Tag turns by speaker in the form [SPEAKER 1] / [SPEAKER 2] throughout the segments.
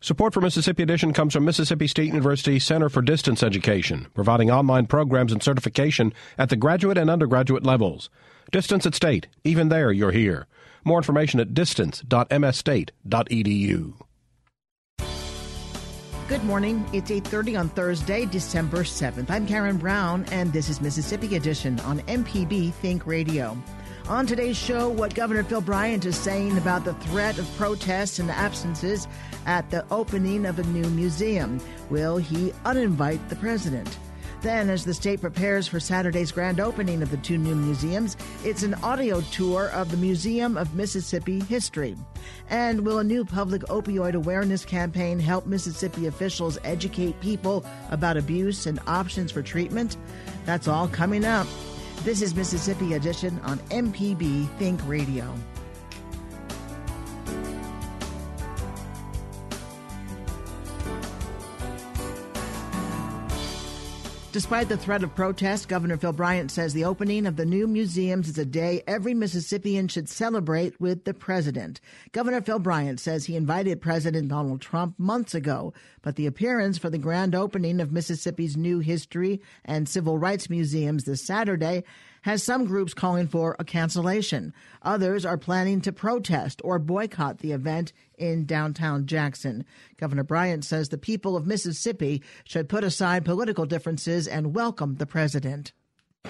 [SPEAKER 1] Support for Mississippi Edition comes from Mississippi State University Center for Distance Education, providing online programs and certification at the graduate and undergraduate levels. Distance at State, even there you're here. More information at distance.msstate.edu.
[SPEAKER 2] Good morning. It's 8:30 on Thursday, December 7th. I'm Karen Brown and this is Mississippi Edition on MPB Think Radio. On today's show, what Governor Phil Bryant is saying about the threat of protests and absences at the opening of a new museum. Will he uninvite the president? Then, as the state prepares for Saturday's grand opening of the two new museums, it's an audio tour of the Museum of Mississippi History. And will a new public opioid awareness campaign help Mississippi officials educate people about abuse and options for treatment? That's all coming up. This is Mississippi Edition on MPB Think Radio. Despite the threat of protest, Governor Phil Bryant says the opening of the new museums is a day every Mississippian should celebrate with the president. Governor Phil Bryant says he invited President Donald Trump months ago, but the appearance for the grand opening of Mississippi's new history and civil rights museums this Saturday has some groups calling for a cancellation. Others are planning to protest or boycott the event in downtown Jackson. Governor Bryant says the people of Mississippi should put aside political differences and welcome the president.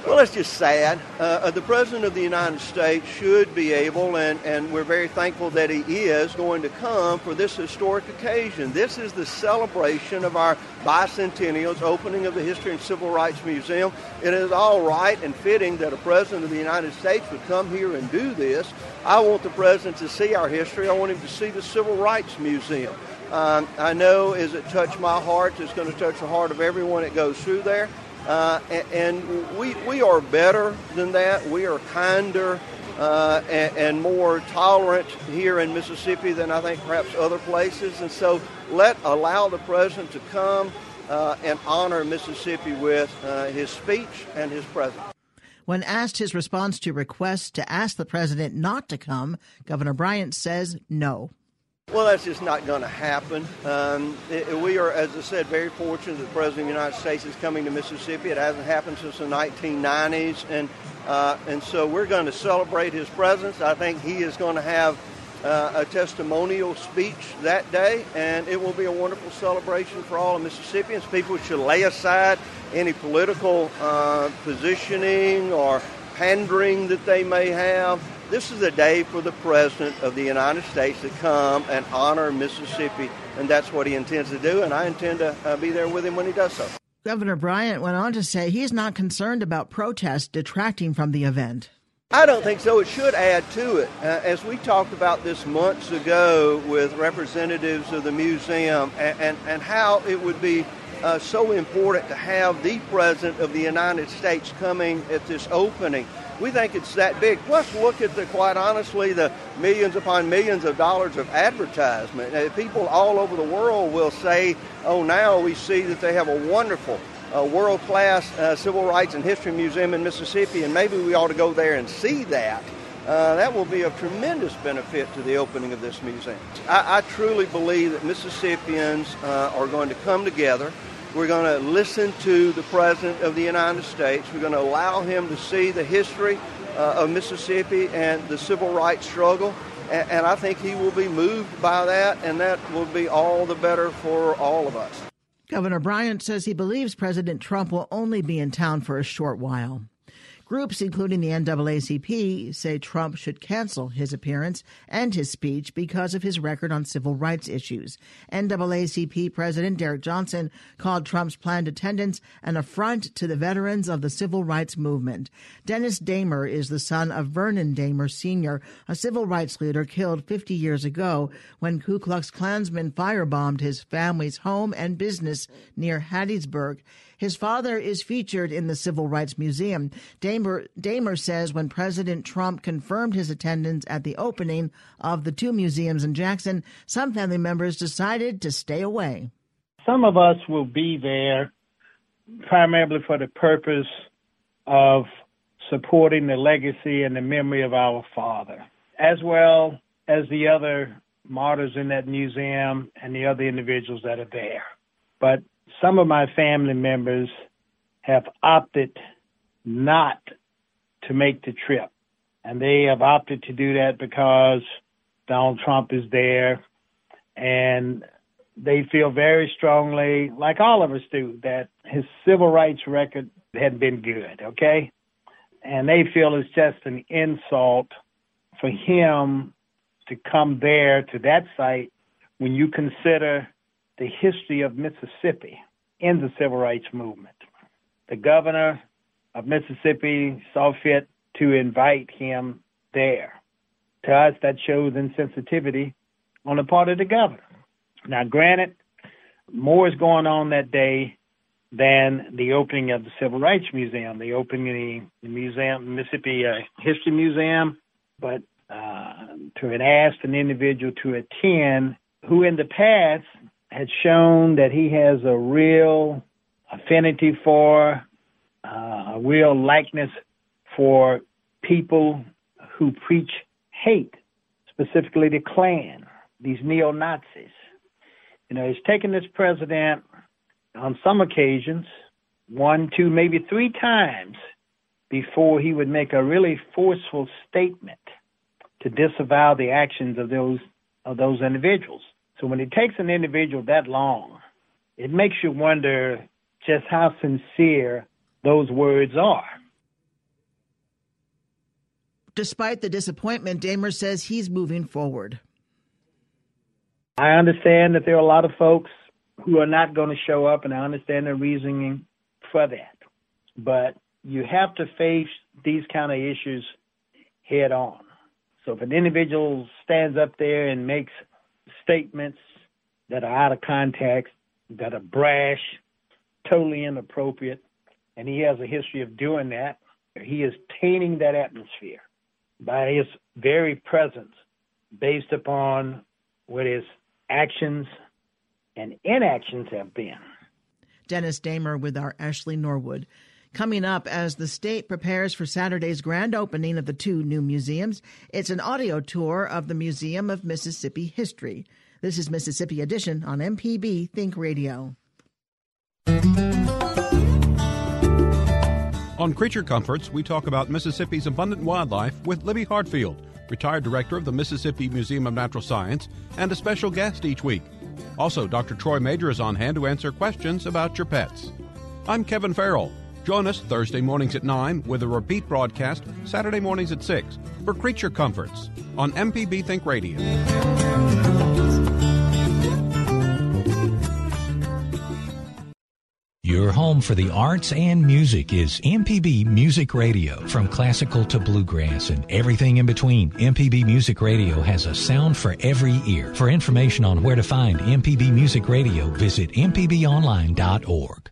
[SPEAKER 3] Well, it's just sad. Uh, uh, the President of the United States should be able, and, and we're very thankful that he is, going to come for this historic occasion. This is the celebration of our bicentennials, opening of the History and Civil Rights Museum. It is all right and fitting that a President of the United States would come here and do this. I want the President to see our history. I want him to see the Civil Rights Museum. Um, I know as it touched my heart, it's going to touch the heart of everyone that goes through there. Uh, and, we, we are better than that. We are kinder uh, and, and, more tolerant here in Mississippi than I think perhaps other places. And so let allow the president to come uh, and honor Mississippi with uh, his speech and his presence.
[SPEAKER 2] When asked his response to requests to ask the president not to come, Governor Bryant says no.
[SPEAKER 3] Well, that's just not going to happen. Um, it, we are, as I said, very fortunate that the President of the United States is coming to Mississippi. It hasn't happened since the 1990s, and uh, and so we're going to celebrate his presence. I think he is going to have uh, a testimonial speech that day, and it will be a wonderful celebration for all of Mississippians. People should lay aside any political uh, positioning or pandering that they may have this is a day for the President of the United States to come and honor Mississippi, and that's what he intends to do, and I intend to uh, be there with him when he does so.
[SPEAKER 2] Governor Bryant went on to say he's not concerned about protests detracting from the event.
[SPEAKER 3] I don't think so. It should add to it. Uh, as we talked about this months ago with representatives of the museum and, and, and how it would be uh, so important to have the President of the United States coming at this opening. We think it's that big. Plus, look at the, quite honestly, the millions upon millions of dollars of advertisement. Uh, people all over the world will say, oh, now we see that they have a wonderful uh, world class uh, civil rights and history museum in Mississippi, and maybe we ought to go there and see that. Uh, that will be of tremendous benefit to the opening of this museum. I, I truly believe that Mississippians uh, are going to come together. We're going to listen to the President of the United States. We're going to allow him to see the history uh, of Mississippi and the civil rights struggle. And, and I think he will be moved by that, and that will be all the better for all of us.
[SPEAKER 2] Governor Bryant says he believes President Trump will only be in town for a short while. Groups, including the NAACP, say Trump should cancel his appearance and his speech because of his record on civil rights issues. NAACP President Derrick Johnson called Trump's planned attendance an affront to the veterans of the civil rights movement. Dennis Dahmer is the son of Vernon Dahmer Sr., a civil rights leader killed 50 years ago when Ku Klux Klansmen firebombed his family's home and business near Hattiesburg. His father is featured in the Civil Rights Museum. Dahmer, Dahmer says when President Trump confirmed his attendance at the opening of the two museums in Jackson, some family members decided to stay away.
[SPEAKER 4] Some of us will be there primarily for the purpose of supporting the legacy and the memory of our father, as well as the other martyrs in that museum and the other individuals that are there. But some of my family members have opted not to make the trip. And they have opted to do that because Donald Trump is there and they feel very strongly, like all of us do, that his civil rights record had been good, okay? And they feel it's just an insult for him to come there to that site when you consider the history of Mississippi in the civil rights movement. The governor of Mississippi saw fit to invite him there. To us, that shows insensitivity on the part of the governor. Now, granted, more is going on that day than the opening of the Civil Rights Museum, the opening of the museum, Mississippi uh, History Museum, but uh, to have asked an individual to attend who in the past had shown that he has a real affinity for, uh, a real likeness for people who preach hate, specifically the Klan, these neo Nazis. You know, he's taken this president on some occasions, one, two, maybe three times before he would make a really forceful statement to disavow the actions of those of those individuals. So when it takes an individual that long, it makes you wonder just how sincere those words are.
[SPEAKER 2] Despite the disappointment, Dahmer says he's moving forward.
[SPEAKER 4] I understand that there are a lot of folks who are not going to show up, and I understand the reasoning for that. But you have to face these kind of issues head on. So if an individual stands up there and makes statements that are out of context, that are brash, totally inappropriate, and he has a history of doing that, he is tainting that atmosphere by his very presence based upon what his actions and inactions have been.
[SPEAKER 2] Dennis Dahmer with our Ashley Norwood. Coming up as the state prepares for Saturday's grand opening of the two new museums, it's an audio tour of the Museum of Mississippi History. This is Mississippi Edition on MPB Think Radio.
[SPEAKER 1] On Creature Comforts, we talk about Mississippi's abundant wildlife with Libby Hartfield, retired director of the Mississippi Museum of Natural Science, and a special guest each week. Also, Dr. Troy Major is on hand to answer questions about your pets. I'm Kevin Farrell. Join us Thursday mornings at 9 with a repeat broadcast Saturday mornings at 6 for Creature Comforts on MPB Think Radio.
[SPEAKER 5] Your home for the arts and music is MPB Music Radio. From classical to bluegrass and everything in between, MPB Music Radio has a sound for every ear. For information on where to find MPB Music Radio, visit mpbonline.org.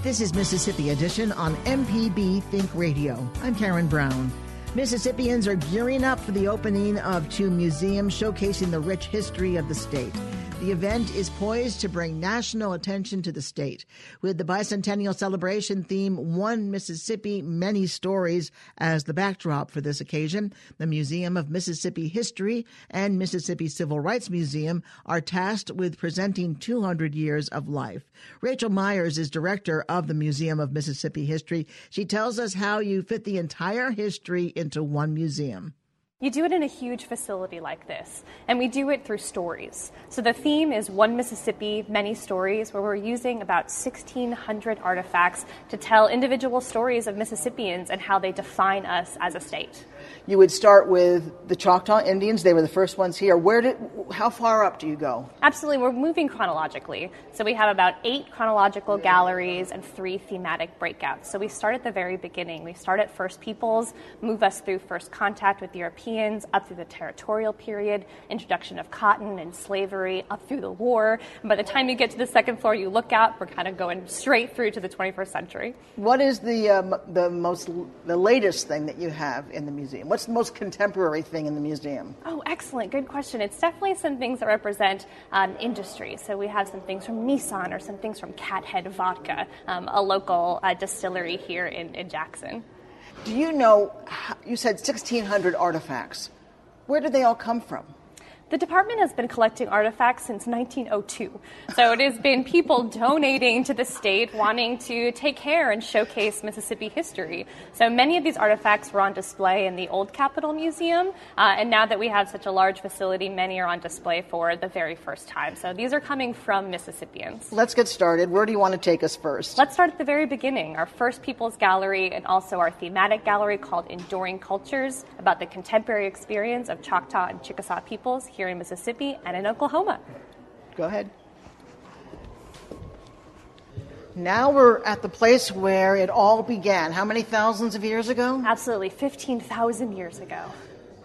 [SPEAKER 2] This is Mississippi Edition on MPB Think Radio. I'm Karen Brown. Mississippians are gearing up for the opening of two museums showcasing the rich history of the state. The event is poised to bring national attention to the state. With the bicentennial celebration theme, One Mississippi, Many Stories, as the backdrop for this occasion, the Museum of Mississippi History and Mississippi Civil Rights Museum are tasked with presenting 200 years of life. Rachel Myers is director of the Museum of Mississippi History. She tells us how you fit the entire history into one museum.
[SPEAKER 6] You do it in a huge facility like this, and we do it through stories. So the theme is One Mississippi, Many Stories, where we're using about 1,600 artifacts to tell individual stories of Mississippians and how they define us as a state.
[SPEAKER 2] You would start with the Choctaw Indians. They were the first ones here. Where did, how far up do you go?
[SPEAKER 6] Absolutely, we're moving chronologically. So we have about eight chronological galleries and three thematic breakouts. So we start at the very beginning. We start at First Peoples, move us through first contact with Europeans, up through the territorial period, introduction of cotton and slavery, up through the war. And by the time you get to the second floor, you look out, we're kind of going straight through to the 21st century.
[SPEAKER 2] What is the um, the most the latest thing that you have in the museum? What's the most contemporary thing in the museum?
[SPEAKER 6] Oh, excellent. Good question. It's definitely some things that represent um, industry. So we have some things from Nissan or some things from Cathead Vodka, um, a local uh, distillery here in, in Jackson.
[SPEAKER 2] Do you know, you said 1,600 artifacts. Where did they all come from?
[SPEAKER 6] The department has been collecting artifacts since 1902. So it has been people donating to the state, wanting to take care and showcase Mississippi history. So many of these artifacts were on display in the Old Capitol Museum. Uh, and now that we have such a large facility, many are on display for the very first time. So these are coming from Mississippians.
[SPEAKER 2] Let's get started. Where do you want to take us first?
[SPEAKER 6] Let's start at the very beginning. Our first People's Gallery and also our thematic gallery called Enduring Cultures about the contemporary experience of Choctaw and Chickasaw peoples here in Mississippi and in Oklahoma.
[SPEAKER 2] Go ahead. Now we're at the place where it all began. How many thousands of years ago?
[SPEAKER 6] Absolutely, 15,000 years ago.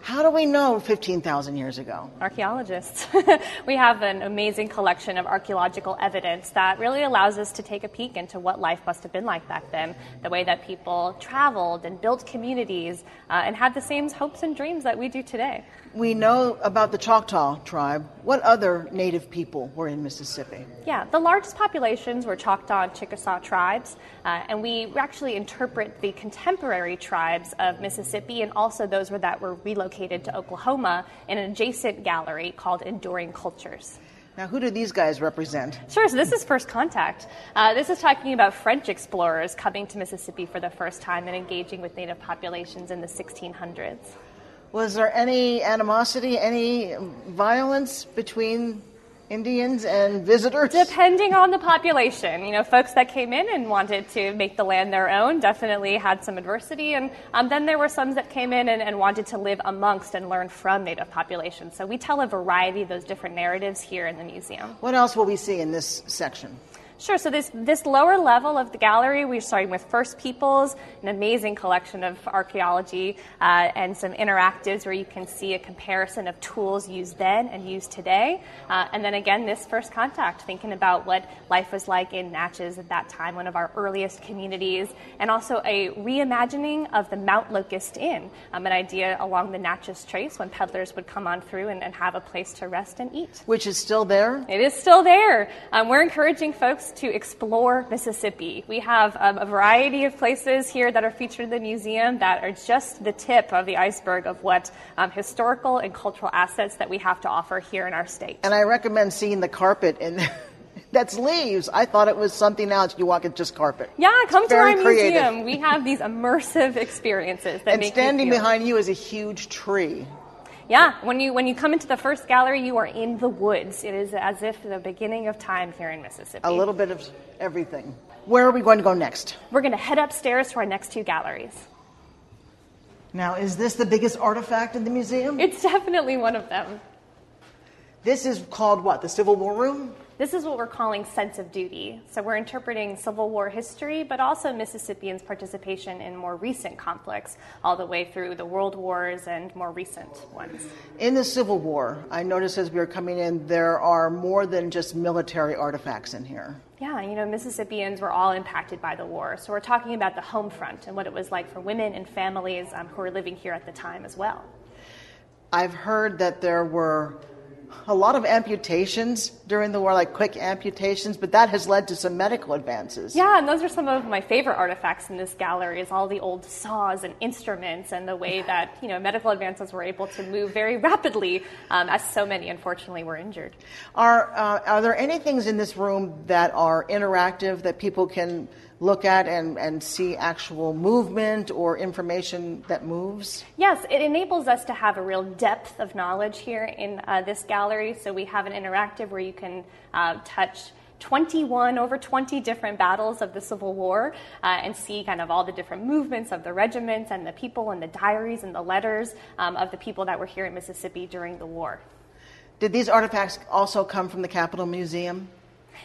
[SPEAKER 2] How do we know 15,000 years ago?
[SPEAKER 6] Archaeologists. we have an amazing collection of archaeological evidence that really allows us to take a peek into what life must have been like back then, the way that people traveled and built communities uh, and had the same hopes and dreams that we do today.
[SPEAKER 2] We know about the Choctaw tribe. What other native people were in Mississippi?
[SPEAKER 6] Yeah, the largest populations were Choctaw and Chickasaw tribes, uh, and we actually interpret the contemporary tribes of Mississippi and also those that were relocated to Oklahoma in an adjacent gallery called Enduring Cultures.
[SPEAKER 2] Now, who do these guys represent?
[SPEAKER 6] Sure, so this is first contact. Uh, this is talking about French explorers coming to Mississippi for the first time and engaging with native populations in the 1600s.
[SPEAKER 2] Was there any animosity, any violence between Indians and visitors?
[SPEAKER 6] Depending on the population. You know, folks that came in and wanted to make the land their own definitely had some adversity. And um, then there were some that came in and, and, wanted to live amongst and learn from native populations. So we tell a variety of those different narratives here in the museum.
[SPEAKER 2] What else will we see in this section?
[SPEAKER 6] Sure. So this this lower level of the gallery, we're starting with First Peoples, an amazing collection of archaeology uh, and some interactives where you can see a comparison of tools used then and used today. Uh, and then again, this First Contact, thinking about what life was like in Natchez at that time, one of our earliest communities, and also a reimagining of the Mount Locust Inn, um, an idea along the Natchez Trace when peddlers would come on through and, and, have a place to rest and eat.
[SPEAKER 2] Which is still there.
[SPEAKER 6] It is still there. Um, we're encouraging folks to explore Mississippi. We have um, a variety of places here that are featured in the museum that are just the tip of the iceberg of what um, historical and cultural assets that we have to offer here in our state.
[SPEAKER 2] And I recommend seeing the carpet in there. That's leaves. I thought it was something else. You walk, it's just carpet.
[SPEAKER 6] Yeah, come
[SPEAKER 2] it's
[SPEAKER 6] to our
[SPEAKER 2] creative.
[SPEAKER 6] museum. We have these immersive experiences that
[SPEAKER 2] and standing
[SPEAKER 6] you
[SPEAKER 2] behind you is a huge tree.
[SPEAKER 6] Yeah, when you when you come into the first gallery, you are in the woods. It is as if the beginning of time here in Mississippi.
[SPEAKER 2] A little bit of everything. Where are we going to go next?
[SPEAKER 6] We're going to head upstairs to our next two galleries.
[SPEAKER 2] Now, is this the biggest artifact in the museum?
[SPEAKER 6] It's definitely one of them.
[SPEAKER 2] This is called what? The Civil War Room?
[SPEAKER 6] This is what we're calling sense of duty. So we're interpreting Civil War history, but also Mississippians' participation in more recent conflicts, all the way through the World Wars and more recent ones.
[SPEAKER 2] In the Civil War, I noticed as we were coming in, there are more than just military artifacts in here.
[SPEAKER 6] Yeah, you know, Mississippians were all impacted by the war. So we're talking about the home front and what it was like for women and families um, who were living here at the time as well.
[SPEAKER 2] I've heard that there were a lot of amputations during the war, like quick amputations, but that has led to some medical advances.
[SPEAKER 6] Yeah, and those are some of my favorite artifacts in this gallery is all the old saws and instruments and the way that, you know, medical advances were able to move very rapidly um, as so many, unfortunately, were injured.
[SPEAKER 2] Are, uh, are there any things in this room that are interactive that people can look at and, and see actual movement or information that moves?
[SPEAKER 6] Yes, it enables us to have a real depth of knowledge here in uh, this gallery. So we have an interactive where you can uh, touch 21 over 20 different battles of the Civil War uh, and see kind of all the different movements of the regiments and the people and the diaries and the letters um, of the people that were here in Mississippi during the war.
[SPEAKER 2] Did these artifacts also come from the Capitol Museum?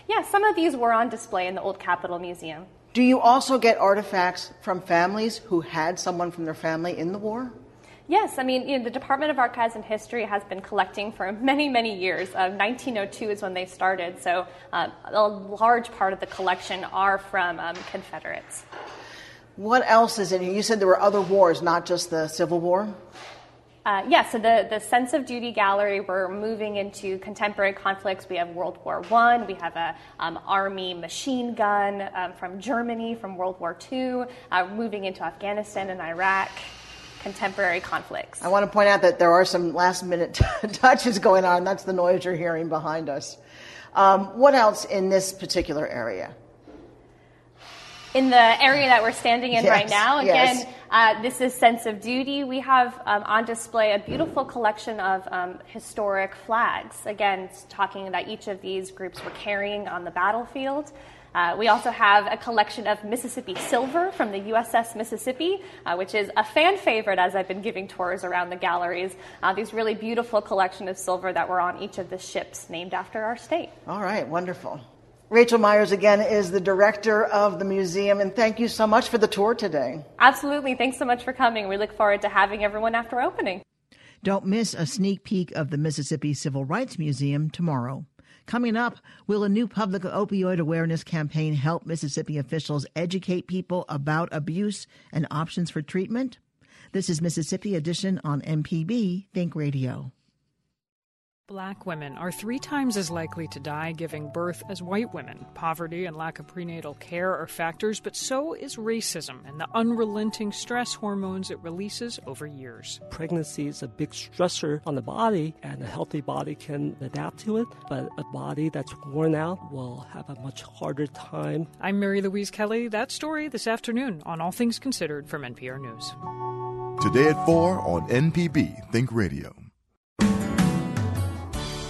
[SPEAKER 6] Yes, yeah, some of these were on display in the Old Capitol Museum.
[SPEAKER 2] Do you also get artifacts from families who had someone from their family in the war?
[SPEAKER 6] Yes, I mean, you know, the Department of Archives and History has been collecting for many, many years. Uh, 1902 is when they started, so uh, a large part of the collection are from um, Confederates.
[SPEAKER 2] What else is in here? You said there were other wars, not just the Civil War?
[SPEAKER 6] Uh, yeah, so the, the Sense of Duty Gallery, we're moving into contemporary conflicts. We have World War I, we have a um, Army machine gun um, from Germany from World War II, uh, moving into Afghanistan and Iraq. contemporary conflicts.
[SPEAKER 2] I want to point out that there are some last minute touches going on. That's the noise you're hearing behind us. Um, what else in this particular area?
[SPEAKER 6] In the area that we're standing in
[SPEAKER 2] yes,
[SPEAKER 6] right now, again,
[SPEAKER 2] yes.
[SPEAKER 6] uh, this is Sense of Duty. We have um, on display a beautiful collection of um, historic flags. Again, talking about each of these groups were carrying on the battlefield. Uh, we also have a collection of Mississippi silver from the USS Mississippi, uh, which is a fan favorite as I've been giving tours around the galleries. Uh, these really beautiful collection of silver that were on each of the ships named after our state.
[SPEAKER 2] All right, wonderful. Rachel Myers, again, is the director of the museum, and thank you so much for the tour today.
[SPEAKER 6] Absolutely. Thanks so much for coming. We look forward to having everyone after opening.
[SPEAKER 2] Don't miss a sneak peek of the Mississippi Civil Rights Museum tomorrow. Coming up, will a new public opioid awareness campaign help Mississippi officials educate people about abuse and options for treatment? This is Mississippi Edition on MPB Think Radio.
[SPEAKER 7] Black women are three times as likely to die giving birth as white women. Poverty and lack of prenatal care are factors, but so is racism and the unrelenting stress hormones it releases over years.
[SPEAKER 8] Pregnancy is a big stressor on the body, and a healthy body can adapt to it, but a body that's worn out will have a much harder time.
[SPEAKER 7] I'm Mary Louise Kelly. That story this afternoon on All Things Considered from NPR News.
[SPEAKER 9] Today at 4 on MPB Think Radio.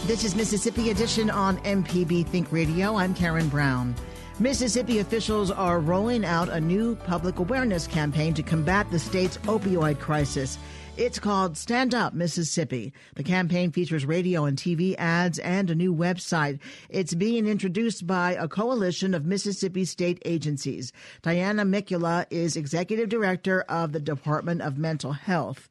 [SPEAKER 2] This is Mississippi Edition on MPB Think Radio. I'm Karen Brown. Mississippi officials are rolling out a new public awareness campaign to combat the state's opioid crisis. It's called Stand Up Mississippi. The campaign features radio and TV ads and a new website. It's being introduced by a coalition of Mississippi state agencies. Diana Mikula is executive director of the Department of Mental Health.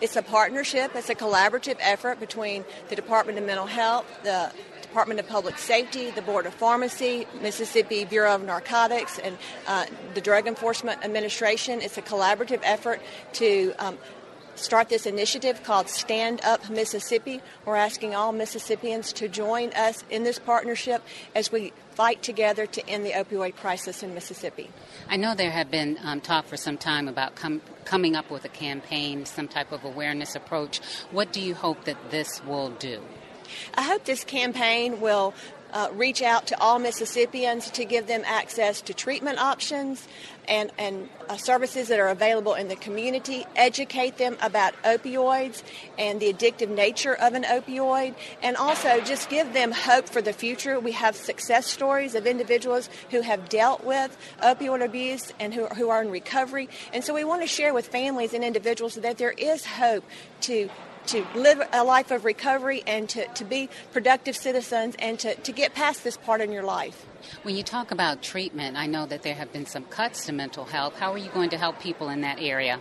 [SPEAKER 10] It's a partnership, it's a collaborative effort between the Department of Mental Health, the Department of Public Safety, the Board of Pharmacy, Mississippi Bureau of Narcotics, and uh, the Drug Enforcement Administration. It's a collaborative effort to um, start this initiative called Stand Up Mississippi. We're asking all Mississippians to join us in this partnership as we fight together to end the opioid crisis in Mississippi.
[SPEAKER 11] I know there have been um, talk for some time about com- coming up with a campaign, some type of awareness approach. What do you hope that this will do?
[SPEAKER 10] I hope this campaign will uh, reach out to all Mississippians to give them access to treatment options and, and uh, services that are available in the community, educate them about opioids and the addictive nature of an opioid, and also just give them hope for the future. We have success stories of individuals who have dealt with opioid abuse and who, who are in recovery. And so we want to share with families and individuals that there is hope to to live a life of recovery and to, to be productive citizens and to, to get past this part in your life.
[SPEAKER 11] When you talk about treatment, I know that there have been some cuts to mental health. How are you going to help people in that area?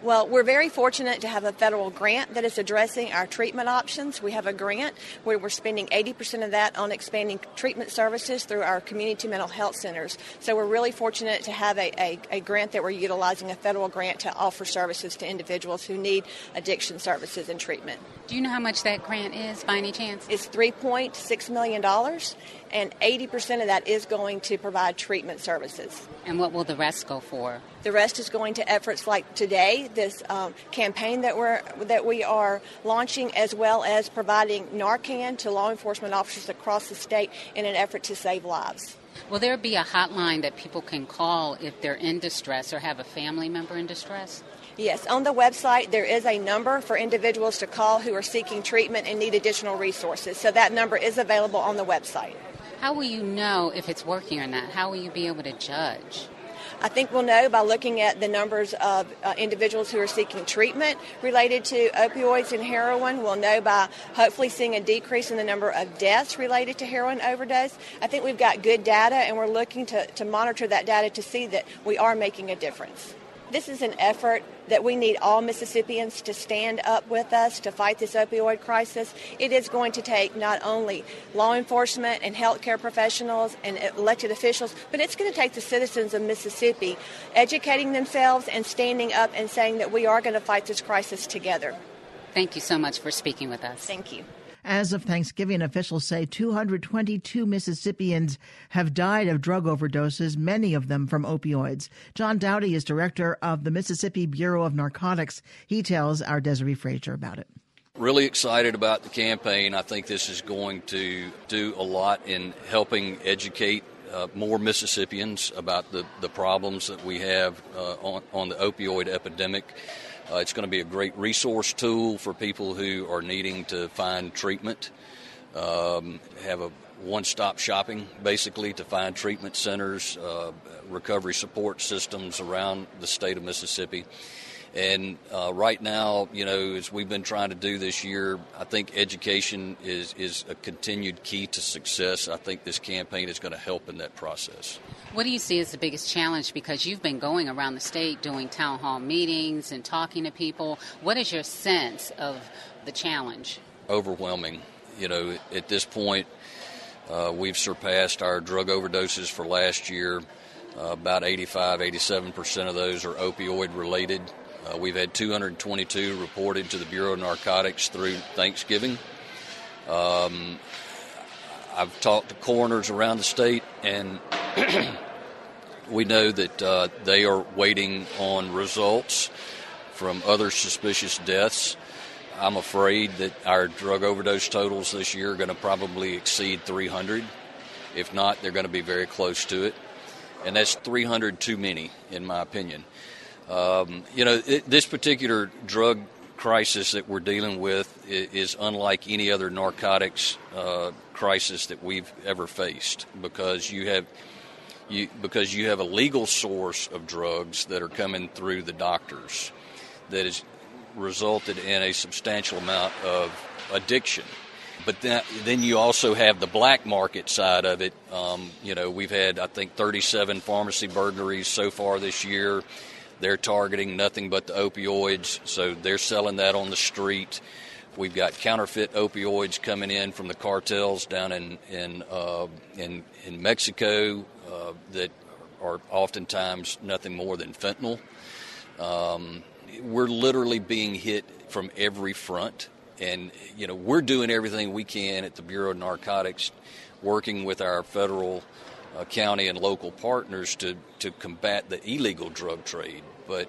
[SPEAKER 10] Well, we're very fortunate to have a federal grant that is addressing our treatment options. We have a grant where we're spending 80% of that on expanding treatment services through our community mental health centers. So we're really fortunate to have a, a, a grant that we're utilizing, a federal grant to offer services to individuals who need addiction services and treatment.
[SPEAKER 11] Do you know how much that grant is by any chance?
[SPEAKER 10] It's $3.6 million, and 80% of that is going to provide treatment services.
[SPEAKER 11] And what will the rest go for?
[SPEAKER 10] The rest is going to efforts like today, this um, campaign that we're that we are launching, as well as providing Narcan to law enforcement officers across the state in an effort to save lives.
[SPEAKER 11] Will there be a hotline that people can call if they're in distress or have a family member in distress?
[SPEAKER 10] Yes, on the website there is a number for individuals to call who are seeking treatment and need additional resources. So that number is available on the website.
[SPEAKER 11] How will you know if it's working or not? How will you be able to judge?
[SPEAKER 10] I think we'll know by looking at the numbers of uh, individuals who are seeking treatment related to opioids and heroin. We'll know by hopefully seeing a decrease in the number of deaths related to heroin overdose. I think we've got good data and we're looking to, to monitor that data to see that we are making a difference. This is an effort that we need all Mississippians to stand up with us to fight this opioid crisis. It is going to take not only law enforcement and healthcare professionals and elected officials, but it's going to take the citizens of Mississippi educating themselves and standing up and saying that we are going to fight this crisis together.
[SPEAKER 11] Thank you so much for speaking with us.
[SPEAKER 10] Thank you.
[SPEAKER 2] As of Thanksgiving, officials say 222 Mississippians have died of drug overdoses, many of them from opioids. John Dowdy is director of the Mississippi Bureau of Narcotics. He tells our Desare Frazier about it.
[SPEAKER 12] Really excited about the campaign. I think this is going to do a lot in helping educate uh, more Mississippians about the, the problems that we have uh, on, on the opioid epidemic. Uh, it's going to be a great resource tool for people who are needing to find treatment, um, have a one stop shopping basically to find treatment centers, uh, recovery support systems around the state of Mississippi. And uh, right now, you know, as we've been trying to do this year, I think education is, is a continued key to success. I think this campaign is going to help in that process.
[SPEAKER 11] What do you see as the biggest challenge? Because you've been going around the state doing town hall meetings and talking to people. What is your sense of the challenge?
[SPEAKER 12] Overwhelming. You know, at this point, uh, we've surpassed our drug overdoses for last year. Uh, about 85, 87% of those are opioid related. Uh, we've had 222 reported to the Bureau of Narcotics through Thanksgiving. Um, I've talked to coroners around the state, and we know that uh, they are waiting on results from other suspicious deaths. I'm afraid that our drug overdose totals this year are going to probably exceed 300. If not, they're going to be very close to it. And that's 300 too many, in my opinion. Um, you know, it, this particular drug crisis that we're dealing with is, unlike any other narcotics uh, crisis that we've ever faced because you have you because you have a legal source of drugs that are coming through the doctors that has resulted in a substantial amount of addiction. But then, then you also have the black market side of it. Um, you know, we've had I think 37 pharmacy burglaries so far this year. They're targeting nothing but the opioids, so they're selling that on the street. We've got counterfeit opioids coming in from the cartels down in in uh, in, in Mexico uh, that are oftentimes nothing more than fentanyl. Um, we're literally being hit from every front, and you know we're doing everything we can at the Bureau of Narcotics, working with our federal uh, county and local partners to, to combat the illegal drug trade. But,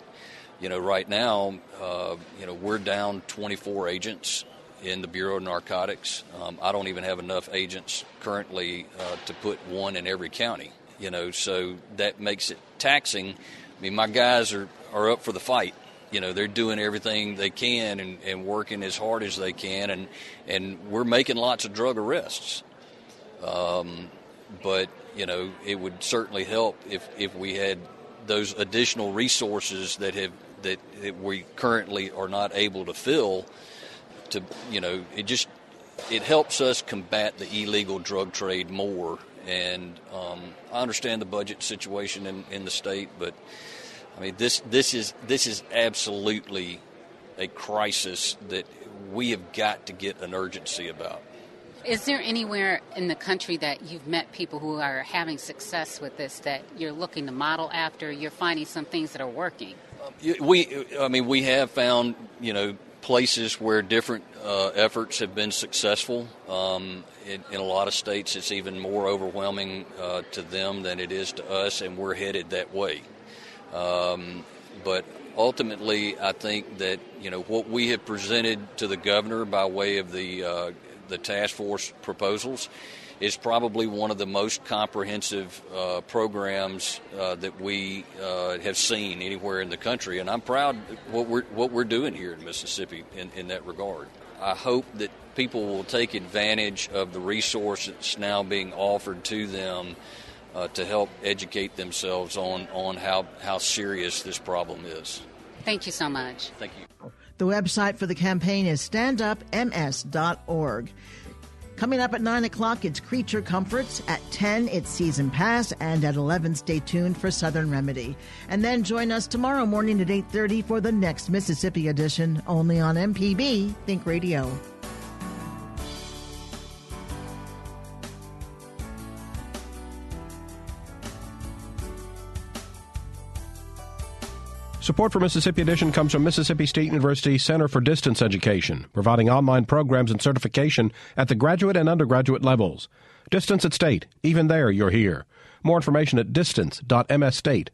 [SPEAKER 12] you know, right now, uh, you know, we're down 24 agents in the Bureau of Narcotics. Um, I don't even have enough agents currently uh, to put one in every county, you know, so that makes it taxing. I mean, my guys are, are up for the fight. You know, they're doing everything they can and, and working as hard as they can, and, and we're making lots of drug arrests. Um, but you know, it would certainly help if, if we had those additional resources that have that, that we currently are not able to fill. To you know, it just it helps us combat the illegal drug trade more. And um, I understand the budget situation in, in the state, but I mean this this is this is absolutely a crisis that we have got to get an urgency about.
[SPEAKER 11] Is there anywhere in the country that you've met people who are having success with this that you're looking to model after? You're finding some things that are working.
[SPEAKER 12] We, I mean, we have found, you know, places where different uh, efforts have been successful. Um, in, in, a lot of states, it's even more overwhelming uh, to them than it is to us, and we're headed that way. Um, but ultimately, I think that you know what we have presented to the governor by way of the uh, the task force proposals is probably one of the most comprehensive uh, programs uh, that we uh, have seen anywhere in the country, and I'm proud what we're what we're doing here in Mississippi in, in that regard. I hope that people will take advantage of the resource that's now being offered to them uh, to help educate themselves on on how how serious this problem is.
[SPEAKER 11] Thank you so much.
[SPEAKER 12] Thank you.
[SPEAKER 2] The website for the campaign is standupms.org. Coming up at 9 o'clock, it's Creature Comforts. At 10, it's Season Pass. And at 11, stay tuned for Southern Remedy. And then join us tomorrow morning at 8.30 for the next Mississippi edition, only on MPB Think Radio.
[SPEAKER 1] Support for Mississippi Edition comes from Mississippi State University Center for Distance Education, providing online programs and certification at the graduate and undergraduate levels. Distance at State, even there you're here. More information at distance.msstate.edu.